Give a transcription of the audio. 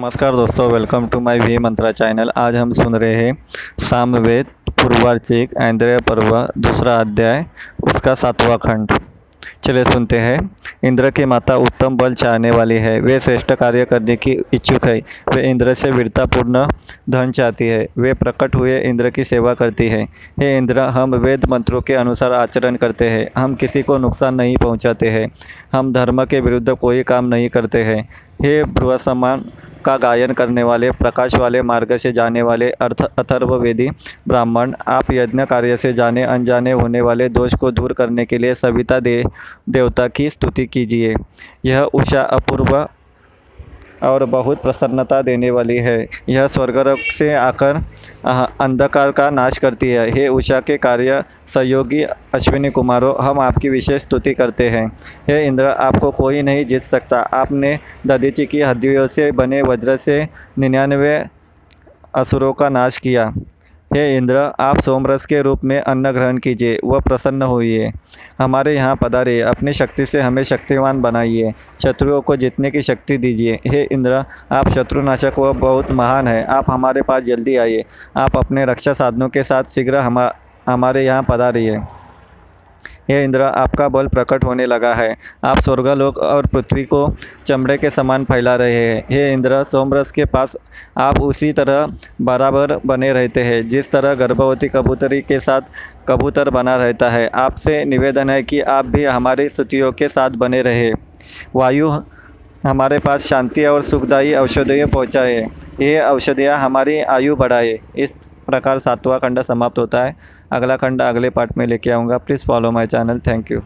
नमस्कार दोस्तों welcome to my V Mantra channel आज हम सुन रहे हैं सामवेद पूर्वार्चिक ऐंद्रय पर्व दूसरा अध्याय, उसका सातवां खंड। चले सुनते हैं। इंद्र की माता उत्तम बल चाहने वाली है। वे श्रेष्ठ कार्य करने की इच्छुक है। वे इंद्र से वीरतापूर्ण धन चाहती है। वे प्रकट हुए इंद्र की सेवा करती है। हे इंद्र, हम वेद मंत्रों के अनुसार आचरण करते हैं। हम किसी को नुकसान नहीं पहुंचाते हैं। हम धर्म के विरुद्ध कोई काम नहीं करते हैं। हे बृहसमान का गायन करने वाले, प्रकाश वाले मार्ग से जाने वाले अर्थ अथर्ववेदी ब्राह्मण, आप यज्ञ कार्य से जाने, अनजाने होने वाले दोष को दूर करने के लिए सविता दे, देवता की स्तुति कीजिए। यह उषा अपूर्व और बहुत प्रसन्नता देने वाली है। यह स्वर्गरक से आकर अंधकार का नाश करती है। हे उषा के कार्य, सहयोगी अश्विनी कुमारों, हम आपकी विशेष स्तुति करते हैं। हे इंद्र, आपको कोई नहीं जीत सकता। आपने दधीची की हड्डियों से बने वज्र से निन्यानवे असुरों का नाश किया। हे इंद्र, आप सोमरस के रूप में अन्न ग्रहण कीजिए, वह प्रसन्न होइए। हमारे यहाँ पधारे अपनी शक्ति से हमें शक्तिवान बनाइए। शत्रुओं को जीतने की शक्ति दीजिए। हे इंद्र, आप शत्रुनाशक व बहुत महान है। आप हमारे पास जल्दी आइए। आप अपने रक्षा साधनों के साथ शीघ्र हम, हमारे यहाँ पधारिए। हे इंद्र, आपका बल प्रकट होने लगा है। आप स्वर्गलोक और पृथ्वी को चमड़े के समान फैला रहे हैं। हे इंद्र, सोमरस के पास आप उसी तरह बराबर बने रहते हैं, जिस तरह गर्भवती कबूतरी के साथ कबूतर बना रहता है। आपसे निवेदन है कि आप भी हमारी स्तुतियों के साथ बने रहे। वायु हमारे पास शांति और सुखदायी औषधियाँ पहुँचाए। ये औषधियाँ हमारी आयु बढ़ाए। इस प्रकार सातवां खंड समाप्त होता है। अगला खंड अगले पार्ट में लेके आऊँगा। Please follow my channel. Thank you.